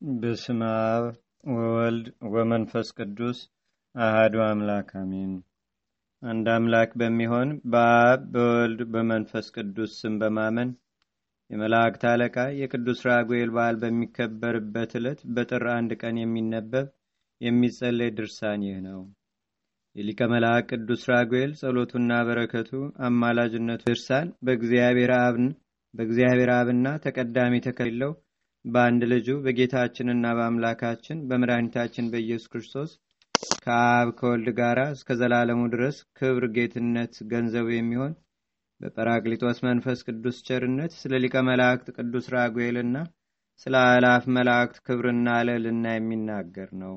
በስመ አብ ወወልድ ወመንፈስ ቅዱስ አህዱ አምላክ አሜን። አንድ አምላክ በሚሆን በአብ በወልድ በመንፈስ ቅዱስ ስም በማመን የመላእክት አለቃ የቅዱስ ራጉኤል በዓል በሚከበርበት ዕለት በጥር አንድ ቀን የሚነበብ የሚጸለይ ድርሳን ይህ ነው። የሊቀ መልአክ ቅዱስ ራጉኤል ጸሎቱና በረከቱ አማላጅነቱ ድርሳን በእግዚአብሔር አብና ተቀዳሚ ተከሌለው በአንድ ልጁ በጌታችንና በአምላካችን በመድኃኒታችን በኢየሱስ ክርስቶስ ከአብ ከወልድ ጋር እስከ ዘላለሙ ድረስ ክብር ጌትነት ገንዘቡ የሚሆን በጰራቅሊጦስ መንፈስ ቅዱስ ቸርነት ስለ ሊቀ መላእክት ቅዱስ ራጉኤልና ስለ አላፍ መላእክት ክብርና ለልና የሚናገር ነው።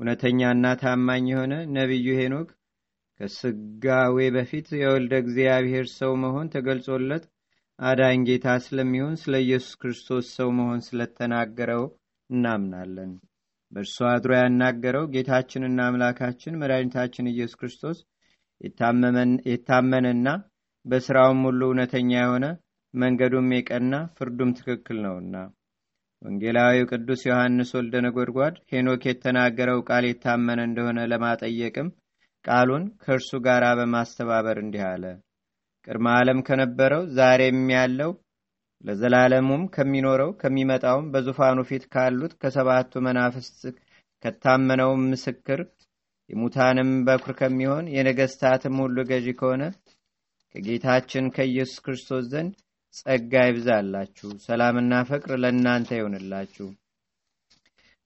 እውነተኛና ታማኝ የሆነ ነቢዩ ሄኖክ ከስጋዌ በፊት የወልደ እግዚአብሔር ሰው መሆን ተገልጾለት አዳኝ ጌታ ስለሚሆን ስለ ኢየሱስ ክርስቶስ ሰው መሆን ስለተናገረው እናምናለን። በእርሱ አድሮ ያናገረው ጌታችንና አምላካችን መድኃኒታችን ኢየሱስ ክርስቶስ የታመነና በሥራውም ሁሉ እውነተኛ የሆነ መንገዱም የቀና ፍርዱም ትክክል ነውና ወንጌላዊው ቅዱስ ዮሐንስ ወልደ ነጎድጓድ ሄኖክ የተናገረው ቃል የታመነ እንደሆነ ለማጠየቅም ቃሉን ከእርሱ ጋር በማስተባበር እንዲህ አለ። ቅድመ ዓለም ከነበረው ዛሬም ያለው ለዘላለሙም ከሚኖረው ከሚመጣውም በዙፋኑ ፊት ካሉት ከሰባቱ መናፍስት ከታመነው ምስክር የሙታንም በኩር ከሚሆን የነገስታትም ሁሉ ገዢ ከሆነ ከጌታችን ከኢየሱስ ክርስቶስ ዘንድ ጸጋ ይብዛላችሁ፣ ሰላምና ፍቅር ለእናንተ ይሆንላችሁ።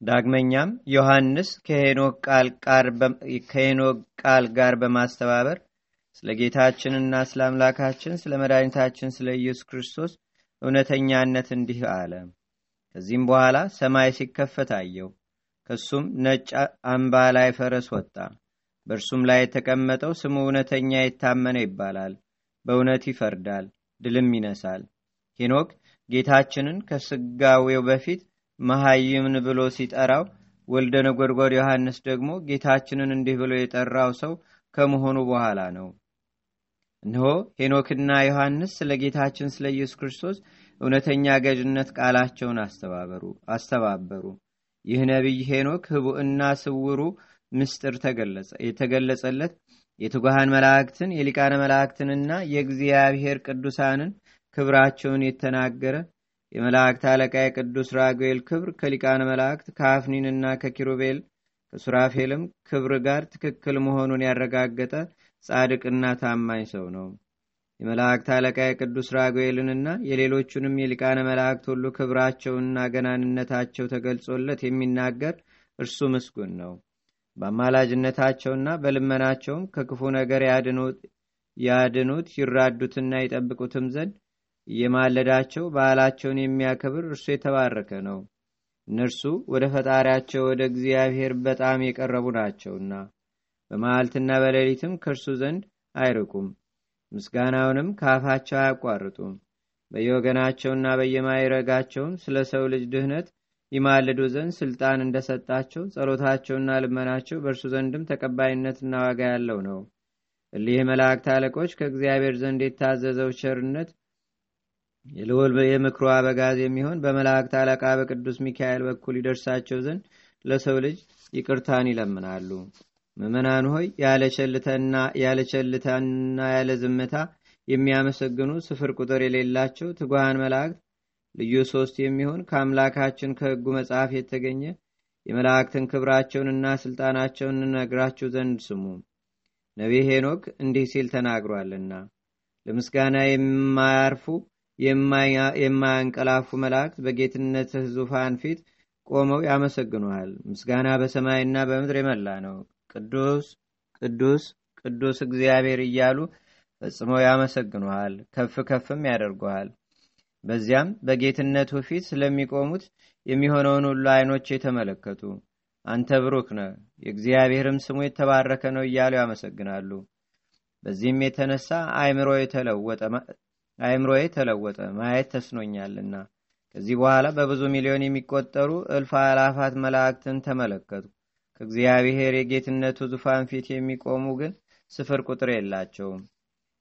ዳግመኛም ዮሐንስ ከሄኖክ ቃል ጋር በማስተባበር ስለ ጌታችንና ስለ አምላካችን ስለ መድኃኒታችን ስለ ኢየሱስ ክርስቶስ እውነተኛነት እንዲህ አለ። ከዚህም በኋላ ሰማይ ሲከፈት አየው። ከሱም ነጭ አምባ ላይ ፈረስ ወጣ። በእርሱም ላይ የተቀመጠው ስሙ እውነተኛ የታመነ ይባላል። በእውነት ይፈርዳል፣ ድልም ይነሳል። ሄኖክ ጌታችንን ከስጋዌው በፊት መሐይምን ብሎ ሲጠራው፣ ወልደ ነጎድጓድ ዮሐንስ ደግሞ ጌታችንን እንዲህ ብሎ የጠራው ሰው ከመሆኑ በኋላ ነው። እነሆ ሄኖክና ዮሐንስ ስለ ጌታችን ስለ ኢየሱስ ክርስቶስ እውነተኛ ገዥነት ቃላቸውን አስተባበሩ። ይህ ነቢይ ሄኖክ ህቡእና ስውሩ ምስጢር የተገለጸለት የትጉሃን መላእክትን የሊቃነ መላእክትንና የእግዚአብሔር ቅዱሳንን ክብራቸውን የተናገረ የመላእክት አለቃ የቅዱስ ራጉኤል ክብር ከሊቃነ መላእክት ከአፍኒንና ከኪሩቤል ከሱራፌልም ክብር ጋር ትክክል መሆኑን ያረጋገጠ ጻድቅና ታማኝ ሰው ነው። የመላእክት አለቃ የቅዱስ ራጉኤልንና የሌሎቹንም የሊቃነ መላእክት ሁሉ ክብራቸውንና ገናንነታቸው ተገልጾለት የሚናገር እርሱ ምስጉን ነው። በአማላጅነታቸውና በልመናቸውም ከክፉ ነገር ያድኑት ይራዱትና ይጠብቁትም ዘንድ እየማለዳቸው በዓላቸውን የሚያከብር እርሱ የተባረከ ነው። እነርሱ ወደ ፈጣሪያቸው ወደ እግዚአብሔር በጣም የቀረቡ ናቸውና በመዓልትና በሌሊትም ከእርሱ ዘንድ አይርቁም። ምስጋናውንም ከአፋቸው አያቋርጡም። በየወገናቸውና በየማይረጋቸውም ስለ ሰው ልጅ ድህነት ይማልዱ ዘንድ ስልጣን እንደሰጣቸው ጸሎታቸውና ልመናቸው በእርሱ ዘንድም ተቀባይነትና ዋጋ ያለው ነው። እሊህ መላእክት አለቆች ከእግዚአብሔር ዘንድ የታዘዘው ቸርነት የልዑል የምክሩ አበጋዝ የሚሆን በመላእክት አለቃ በቅዱስ ሚካኤል በኩል ይደርሳቸው ዘንድ ለሰው ልጅ ይቅርታን ይለምናሉ። ምዕመናን ሆይ ያለ ቸልታና ያለ ዝምታ የሚያመሰግኑ ስፍር ቁጥር የሌላቸው ትጉሃን መላእክት ልዩ ሶስት የሚሆን ከአምላካችን ከሕጉ መጽሐፍ የተገኘ የመላእክትን ክብራቸውንና ስልጣናቸውን እንነግራችሁ ዘንድ ስሙ። ነቢይ ሄኖክ እንዲህ ሲል ተናግሯልና ለምስጋና የማያርፉ የማያንቀላፉ መላእክት በጌትነትህ ዙፋን ፊት ቆመው ያመሰግኑሃል። ምስጋና በሰማይና በምድር የመላ ነው። ቅዱስ ቅዱስ ቅዱስ እግዚአብሔር እያሉ ፈጽመው ያመሰግኑሃል፣ ከፍ ከፍም ያደርጉሃል። በዚያም በጌትነቱ ፊት ስለሚቆሙት የሚሆነውን ሁሉ ዓይኖች የተመለከቱ አንተ ብሩክ ነህ፣ የእግዚአብሔርም ስሙ የተባረከ ነው እያሉ ያመሰግናሉ። በዚህም የተነሳ አእምሮዬ ተለወጠ፣ ማየት ተስኖኛልና። ከዚህ በኋላ በብዙ ሚሊዮን የሚቆጠሩ እልፍ አላፋት መላእክትን ተመለከቱ። ከእግዚአብሔር የጌትነቱ ዙፋን ፊት የሚቆሙ ግን ስፍር ቁጥር የላቸውም።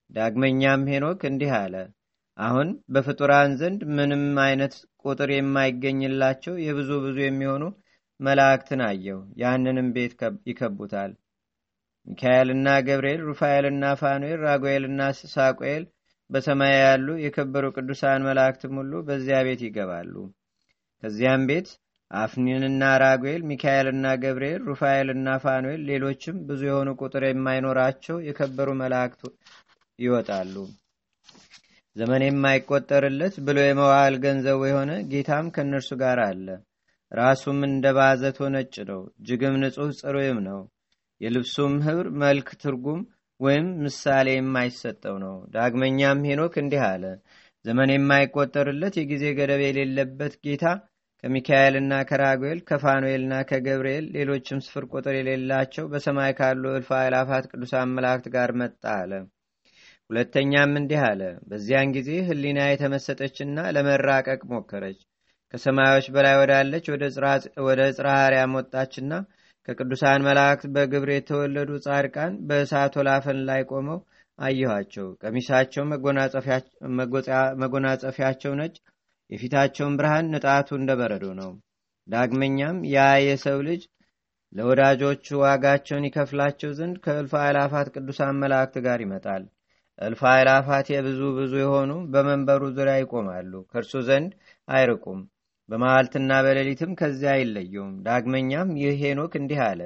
ዳግመኛም ሄኖክ እንዲህ አለ። አሁን በፍጡራን ዘንድ ምንም አይነት ቁጥር የማይገኝላቸው የብዙ ብዙ የሚሆኑ መላእክትን አየው። ያንንም ቤት ይከቡታል። ሚካኤልና ገብርኤል፣ ሩፋኤልና ፋኑኤል፣ ራጉኤልና ሳቁኤል በሰማይ ያሉ የከበሩ ቅዱሳን መላእክትም ሁሉ በዚያ ቤት ይገባሉ። ከዚያም ቤት አፍኒንና ራጉኤል፣ ሚካኤልና ገብርኤል፣ ሩፋኤልና ፋኑኤል፣ ሌሎችም ብዙ የሆኑ ቁጥር የማይኖራቸው የከበሩ መላእክት ይወጣሉ። ዘመን የማይቆጠርለት ብሎ የመዋል ገንዘቡ የሆነ ጌታም ከእነርሱ ጋር አለ። ራሱም እንደ ባዘቶ ነጭ ነው፣ እጅግም ንጹሕ ጽሩይም ነው። የልብሱም ህብር መልክ ትርጉም ወይም ምሳሌ የማይሰጠው ነው። ዳግመኛም ሄኖክ እንዲህ አለ። ዘመን የማይቆጠርለት የጊዜ ገደብ የሌለበት ጌታ ከሚካኤልና ከራጉኤል ከፋኑኤልና ከገብርኤል ሌሎችም ስፍር ቁጥር የሌላቸው በሰማይ ካሉ እልፍ አእላፋት ቅዱሳን መላእክት ጋር መጣ አለ። ሁለተኛም እንዲህ አለ። በዚያን ጊዜ ህሊና የተመሰጠችና ለመራቀቅ ሞከረች። ከሰማዮች በላይ ወዳለች ወደ ጽርሐ አርያም ወጣችና ከቅዱሳን መላእክት በግብር የተወለዱ ጻድቃን በእሳት ወላፈን ላይ ቆመው አየኋቸው። ቀሚሳቸው መጎናጸፊያቸው ነጭ፣ የፊታቸውን ብርሃን ንጣቱ እንደ በረዶ ነው። ዳግመኛም ያ የሰው ልጅ ለወዳጆቹ ዋጋቸውን ይከፍላቸው ዘንድ ከእልፍ አእላፋት ቅዱሳን መላእክት ጋር ይመጣል። እልፍ አእላፋት የብዙ ብዙ የሆኑ በመንበሩ ዙሪያ ይቆማሉ፣ ከእርሱ ዘንድ አይርቁም። በመዓልትና በሌሊትም ከዚያ አይለዩም። ዳግመኛም ይህ ሄኖክ እንዲህ አለ።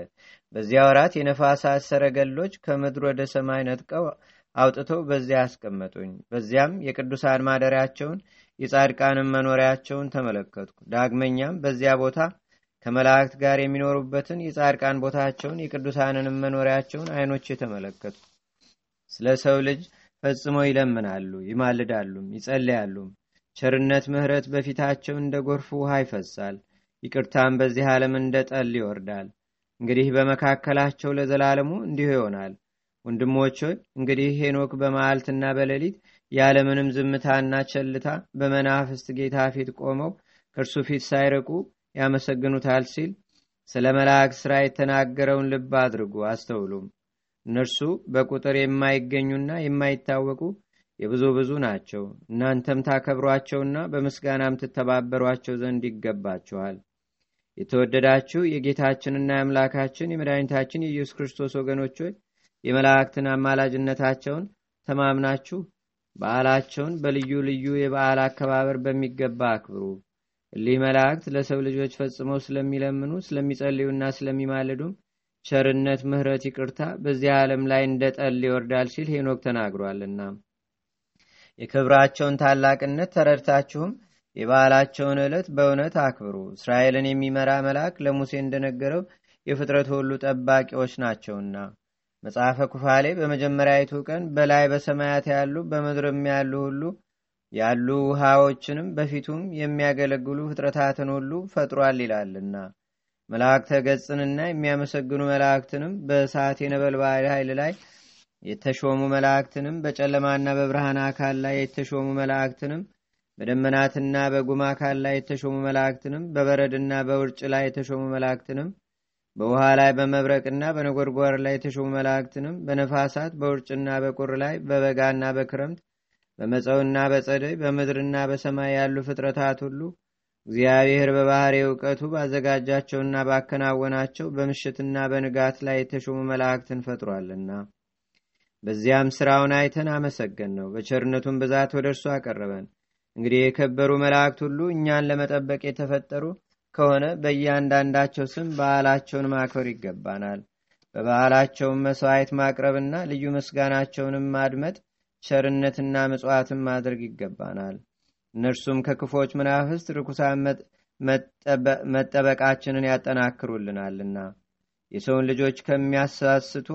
በዚያ ወራት የነፋሳት ሰረገሎች ከምድር ወደ ሰማይ ነጥቀው አውጥተው በዚያ አስቀመጡኝ። በዚያም የቅዱሳን ማደሪያቸውን የጻድቃንን መኖሪያቸውን ተመለከትኩ። ዳግመኛም በዚያ ቦታ ከመላእክት ጋር የሚኖሩበትን የጻድቃን ቦታቸውን የቅዱሳንንም መኖሪያቸውን አይኖች የተመለከቱ ስለ ሰው ልጅ ፈጽሞ ይለምናሉ፣ ይማልዳሉም፣ ይጸልያሉም። ቸርነት ምሕረት በፊታቸው እንደ ጎርፍ ውሃ ይፈሳል። ይቅርታም በዚህ ዓለም እንደ ጠል ይወርዳል። እንግዲህ በመካከላቸው ለዘላለሙ እንዲሁ ይሆናል። ወንድሞች ሆይ እንግዲህ ሄኖክ በመዓልትና በሌሊት ያለምንም ዝምታና ቸልታ በመናፍስት ጌታ ፊት ቆመው ከእርሱ ፊት ሳይርቁ ያመሰግኑታል ሲል ስለ መላእክት ሥራ የተናገረውን ልብ አድርጉ አስተውሉም። እነርሱ በቁጥር የማይገኙና የማይታወቁ የብዙ ብዙ ናቸው። እናንተም ታከብሯቸውና በምስጋናም ትተባበሯቸው ዘንድ ይገባችኋል። የተወደዳችሁ የጌታችንና የአምላካችን የመድኃኒታችን የኢየሱስ ክርስቶስ ወገኖች ሆይ የመላእክትን አማላጅነታቸውን ተማምናችሁ በዓላቸውን በልዩ ልዩ የበዓል አከባበር በሚገባ አክብሩ። እሊህ መላእክት ለሰው ልጆች ፈጽመው ስለሚለምኑ ስለሚጸልዩና ስለሚማልዱም ቸርነት፣ ምሕረት፣ ይቅርታ በዚህ ዓለም ላይ እንደ ጠል ይወርዳል ሲል ሄኖክ ተናግሯልና የክብራቸውን ታላቅነት ተረድታችሁም የበዓላቸውን ዕለት በእውነት አክብሩ። እስራኤልን የሚመራ መልአክ ለሙሴ እንደነገረው የፍጥረት ሁሉ ጠባቂዎች ናቸውና። መጽሐፈ ኩፋሌ በመጀመሪያዊቱ ቀን በላይ በሰማያት ያሉ በምድርም ያሉ ሁሉ ያሉ ውሃዎችንም በፊቱም የሚያገለግሉ ፍጥረታትን ሁሉ ፈጥሯል ይላልና። መላእክተ ገጽንና የሚያመሰግኑ መላእክትንም በእሳት የነበልባል ኃይል ላይ የተሾሙ መላእክትንም በጨለማና በብርሃን አካል ላይ የተሾሙ መላእክትንም በደመናትና በጉም አካል ላይ የተሾሙ መላእክትንም በበረድና በውርጭ ላይ የተሾሙ መላእክትንም በውሃ ላይ በመብረቅና በነጎድጓር ላይ የተሾሙ መላእክትንም በነፋሳት በውርጭና በቁር ላይ በበጋና በክረምት በመፀውና በጸደይ በምድርና በሰማይ ያሉ ፍጥረታት ሁሉ እግዚአብሔር በባህሪ እውቀቱ ባዘጋጃቸውና ባከናወናቸው በምሽትና በንጋት ላይ የተሾሙ መላእክትን ፈጥሯልና በዚያም ስራውን አይተን አመሰገን ነው። በቸርነቱን ብዛት ወደ እርሱ አቀረበን። እንግዲህ የከበሩ መላእክት ሁሉ እኛን ለመጠበቅ የተፈጠሩ ከሆነ በእያንዳንዳቸው ስም በዓላቸውን ማክበር ይገባናል። በበዓላቸውን መስዋዕት ማቅረብና ልዩ ምስጋናቸውንም ማድመጥ፣ ቸርነትና ምጽዋትን ማድረግ ይገባናል። እነርሱም ከክፎች መናፍስት ርኩሳን መጠበቃችንን ያጠናክሩልናልና የሰውን ልጆች ከሚያሳስቱ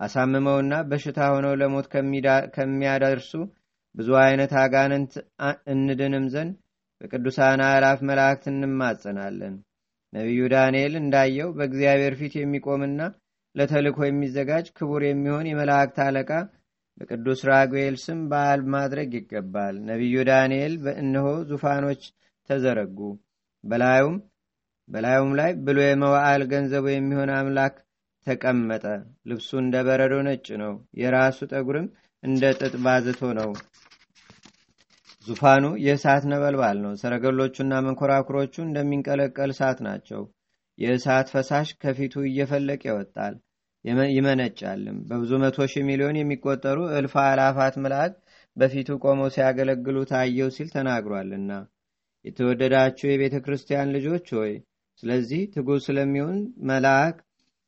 አሳምመውና በሽታ ሆነው ለሞት ከሚያደርሱ ብዙ አይነት አጋንንት እንድንም ዘንድ በቅዱሳን አእላፍ መላእክት እንማጸናለን። ነቢዩ ዳንኤል እንዳየው በእግዚአብሔር ፊት የሚቆምና ለተልኮ የሚዘጋጅ ክቡር የሚሆን የመላእክት አለቃ በቅዱስ ራጉኤል ስም በዓል ማድረግ ይገባል። ነቢዩ ዳንኤል በእነሆ ዙፋኖች ተዘረጉ፣ በላዩም በላዩም ላይ ብሎ የመዋዕል ገንዘቡ የሚሆን አምላክ ተቀመጠ። ልብሱ እንደ በረዶ ነጭ ነው፣ የራሱ ጠጉርም እንደ ጥጥ ባዝቶ ነው። ዙፋኑ የእሳት ነበልባል ነው። ሰረገሎቹና መንኮራኩሮቹ እንደሚንቀለቀል እሳት ናቸው። የእሳት ፈሳሽ ከፊቱ እየፈለቀ ይወጣል ይመነጫልም። በብዙ መቶ ሺህ ሚሊዮን የሚቆጠሩ እልፍ አላፋት መላእክት በፊቱ ቆመው ሲያገለግሉ ታየው ሲል ተናግሯልና። የተወደዳችሁ የቤተ ክርስቲያን ልጆች ሆይ ስለዚህ ትጉ ስለሚሆን መልአክ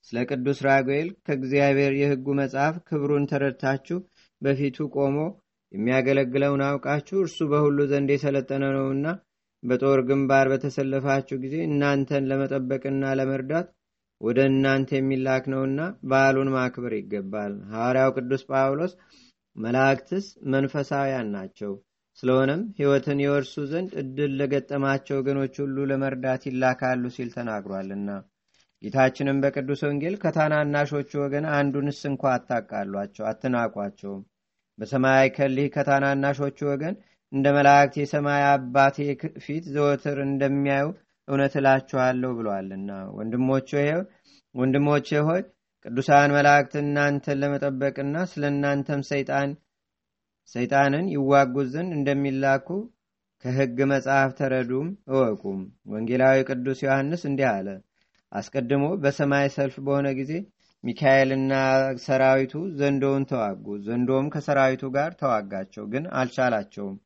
ስለ ቅዱስ ራጉኤል ከእግዚአብሔር የሕጉ መጽሐፍ ክብሩን ተረድታችሁ በፊቱ ቆሞ የሚያገለግለውን አውቃችሁ እርሱ በሁሉ ዘንድ የሰለጠነ ነውና በጦር ግንባር በተሰለፋችሁ ጊዜ እናንተን ለመጠበቅና ለመርዳት ወደ እናንተ የሚላክ ነውና በዓሉን ማክበር ይገባል። ሐዋርያው ቅዱስ ጳውሎስ መላእክትስ መንፈሳውያን ናቸው፣ ስለሆነም ሕይወትን የወርሱ ዘንድ እድል ለገጠማቸው ወገኖች ሁሉ ለመርዳት ይላካሉ ሲል ተናግሯልና። ጌታችንም በቅዱስ ወንጌል ከታናናሾቹ ወገን አንዱንስ እንኳ አታቃሏቸው፣ አትናቋቸውም። በሰማይ ከሊህ ከታናናሾቹ ወገን እንደ መላእክት የሰማይ አባቴ ፊት ዘወትር እንደሚያዩ እውነት እላችኋለሁ ብሏልና። ወንድሞቼ ሆይ ቅዱሳን መላእክት እናንተን ለመጠበቅና ስለ እናንተም ሰይጣንን ይዋጉት ዘንድ እንደሚላኩ ከሕግ መጽሐፍ ተረዱም እወቁም። ወንጌላዊ ቅዱስ ዮሐንስ እንዲህ አለ። አስቀድሞ በሰማይ ሰልፍ በሆነ ጊዜ ሚካኤልና ሰራዊቱ ዘንዶውን ተዋጉ። ዘንዶውም ከሰራዊቱ ጋር ተዋጋቸው፣ ግን አልቻላቸውም።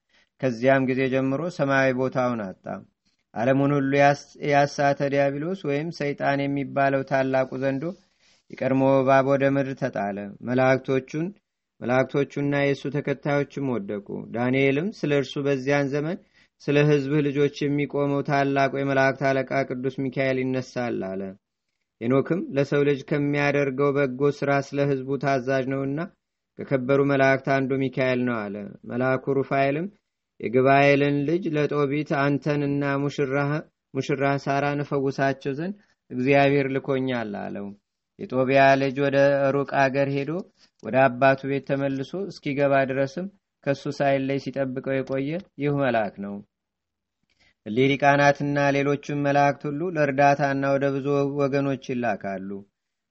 ከዚያም ጊዜ ጀምሮ ሰማያዊ ቦታውን አጣ። ዓለሙን ሁሉ ያሳተ ዲያብሎስ ወይም ሰይጣን የሚባለው ታላቁ ዘንዶ የቀድሞ እባብ ወደ ምድር ተጣለ። መላእክቶቹን መላእክቶቹና የእሱ ተከታዮችም ወደቁ። ዳንኤልም ስለ እርሱ በዚያን ዘመን ስለ ሕዝብህ ልጆች የሚቆመው ታላቁ የመላእክት አለቃ ቅዱስ ሚካኤል ይነሳል አለ። ሄኖክም ለሰው ልጅ ከሚያደርገው በጎ ሥራ ስለ ሕዝቡ ታዛዥ ነውና ከከበሩ መላእክት አንዱ ሚካኤል ነው አለ። መልአኩ ሩፋኤልም የግባኤልን ልጅ ለጦቢት አንተንና ሙሽራህ ሳራን እፈውሳቸው ዘንድ እግዚአብሔር ልኮኛል አለው። የጦቢያ ልጅ ወደ ሩቅ አገር ሄዶ ወደ አባቱ ቤት ተመልሶ እስኪገባ ድረስም ከእሱ ሳይለይ ሲጠብቀው የቆየ ይህ መልአክ ነው። ሊቃናትና ሌሎችም መላእክት ሁሉ ለእርዳታና ወደ ብዙ ወገኖች ይላካሉ።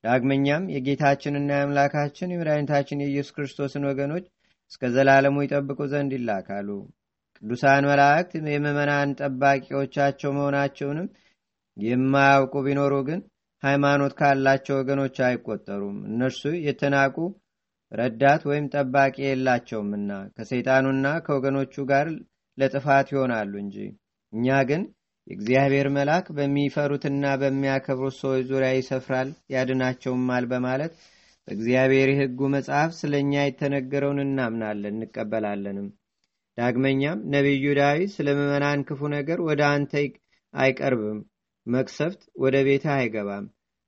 ዳግመኛም የጌታችንና የአምላካችን የመድኃኒታችን የኢየሱስ ክርስቶስን ወገኖች እስከ ዘላለሙ ይጠብቁ ዘንድ ይላካሉ። ቅዱሳን መላእክት የምዕመናን ጠባቂዎቻቸው መሆናቸውንም የማያውቁ ቢኖሩ ግን ሃይማኖት ካላቸው ወገኖች አይቆጠሩም። እነርሱ የተናቁ ረዳት ወይም ጠባቂ የላቸውምና ከሰይጣኑና ከወገኖቹ ጋር ለጥፋት ይሆናሉ እንጂ። እኛ ግን የእግዚአብሔር መልአክ በሚፈሩትና በሚያከብሩት ሰዎች ዙሪያ ይሰፍራል ያድናቸውማል በማለት በእግዚአብሔር የሕጉ መጽሐፍ ስለ እኛ የተነገረውን እናምናለን እንቀበላለንም። ዳግመኛም ነቢዩ ዳዊት ስለ ምዕመናን ክፉ ነገር ወደ አንተ አይቀርብም፣ መቅሰፍት ወደ ቤትህ አይገባም፣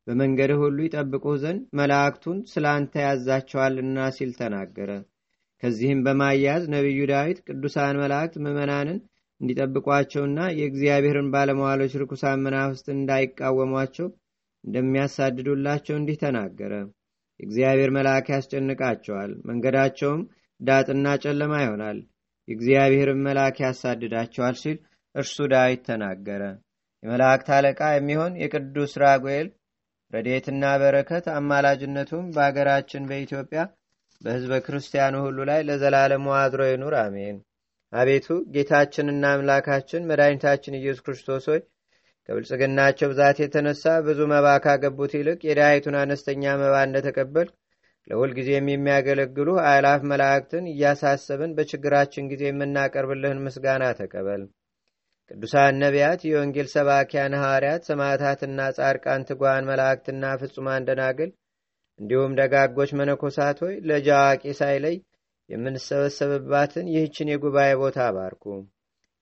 በመንገድህ ሁሉ ይጠብቁህ ዘንድ መላእክቱን ስለ አንተ ያዛቸዋልና ሲል ተናገረ። ከዚህም በማያያዝ ነቢዩ ዳዊት ቅዱሳን መላእክት ምዕመናንን እንዲጠብቋቸውና የእግዚአብሔርን ባለመዋሎች ርኩሳን መናፍስት እንዳይቃወሟቸው እንደሚያሳድዱላቸው እንዲህ ተናገረ። የእግዚአብሔር መልአክ ያስጨንቃቸዋል፣ መንገዳቸውም ዳጥና ጨለማ ይሆናል። የእግዚአብሔርን መልአክ ያሳድዳቸዋል ሲል እርሱ ዳዊት ተናገረ። የመላእክት አለቃ የሚሆን የቅዱስ ራጉኤል ረድኤትና በረከት አማላጅነቱም በአገራችን በኢትዮጵያ በሕዝበ ክርስቲያኑ ሁሉ ላይ ለዘላለሙ አድሮ ይኑር፣ አሜን። አቤቱ ጌታችንና አምላካችን መድኃኒታችን ኢየሱስ ክርስቶስ ሆይ ከብልጽግናቸው ብዛት የተነሳ ብዙ መባ ካገቡት ይልቅ የድሃይቱን አነስተኛ መባ እንደተቀበል ለሁል ጊዜም የሚያገለግሉ አእላፍ መላእክትን እያሳሰብን በችግራችን ጊዜ የምናቀርብልህን ምስጋና ተቀበል። ቅዱሳን ነቢያት፣ የወንጌል ሰባኪያን ሐዋርያት፣ ሰማዕታትና ጻድቃን፣ ትጓን መላእክትና ፍጹማን ደናግል እንዲሁም ደጋጎች መነኮሳት ሆይ ልጅ ሳይለይ የምንሰበሰብባትን ይህችን የጉባኤ ቦታ አባርኩ።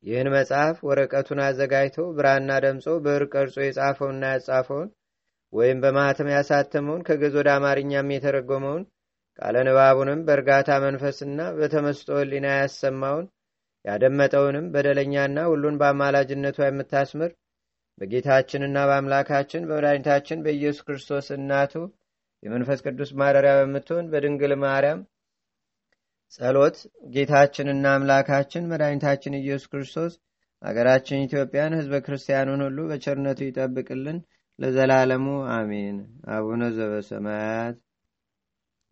ይህን መጽሐፍ ወረቀቱን አዘጋጅቶ ብራና ደምጾ ብዕር ቀርጾ የጻፈውና ያጻፈውን ወይም በማኅተም ያሳተመውን ከግዕዝ ወደ አማርኛም የተረጎመውን ቃለ ንባቡንም በእርጋታ መንፈስና በተመስጦ ሕሊና ያሰማውን ያደመጠውንም በደለኛና ሁሉን በአማላጅነቷ የምታስምር በጌታችንና በአምላካችን በመድኃኒታችን በኢየሱስ ክርስቶስ እናቱ የመንፈስ ቅዱስ ማደሪያ በምትሆን በድንግል ማርያም ጸሎት ጌታችንና አምላካችን መድኃኒታችን ኢየሱስ ክርስቶስ አገራችን ኢትዮጵያን ሕዝበ ክርስቲያኑን ሁሉ በቸርነቱ ይጠብቅልን ለዘላለሙ አሜን። አቡነ ዘበሰማያት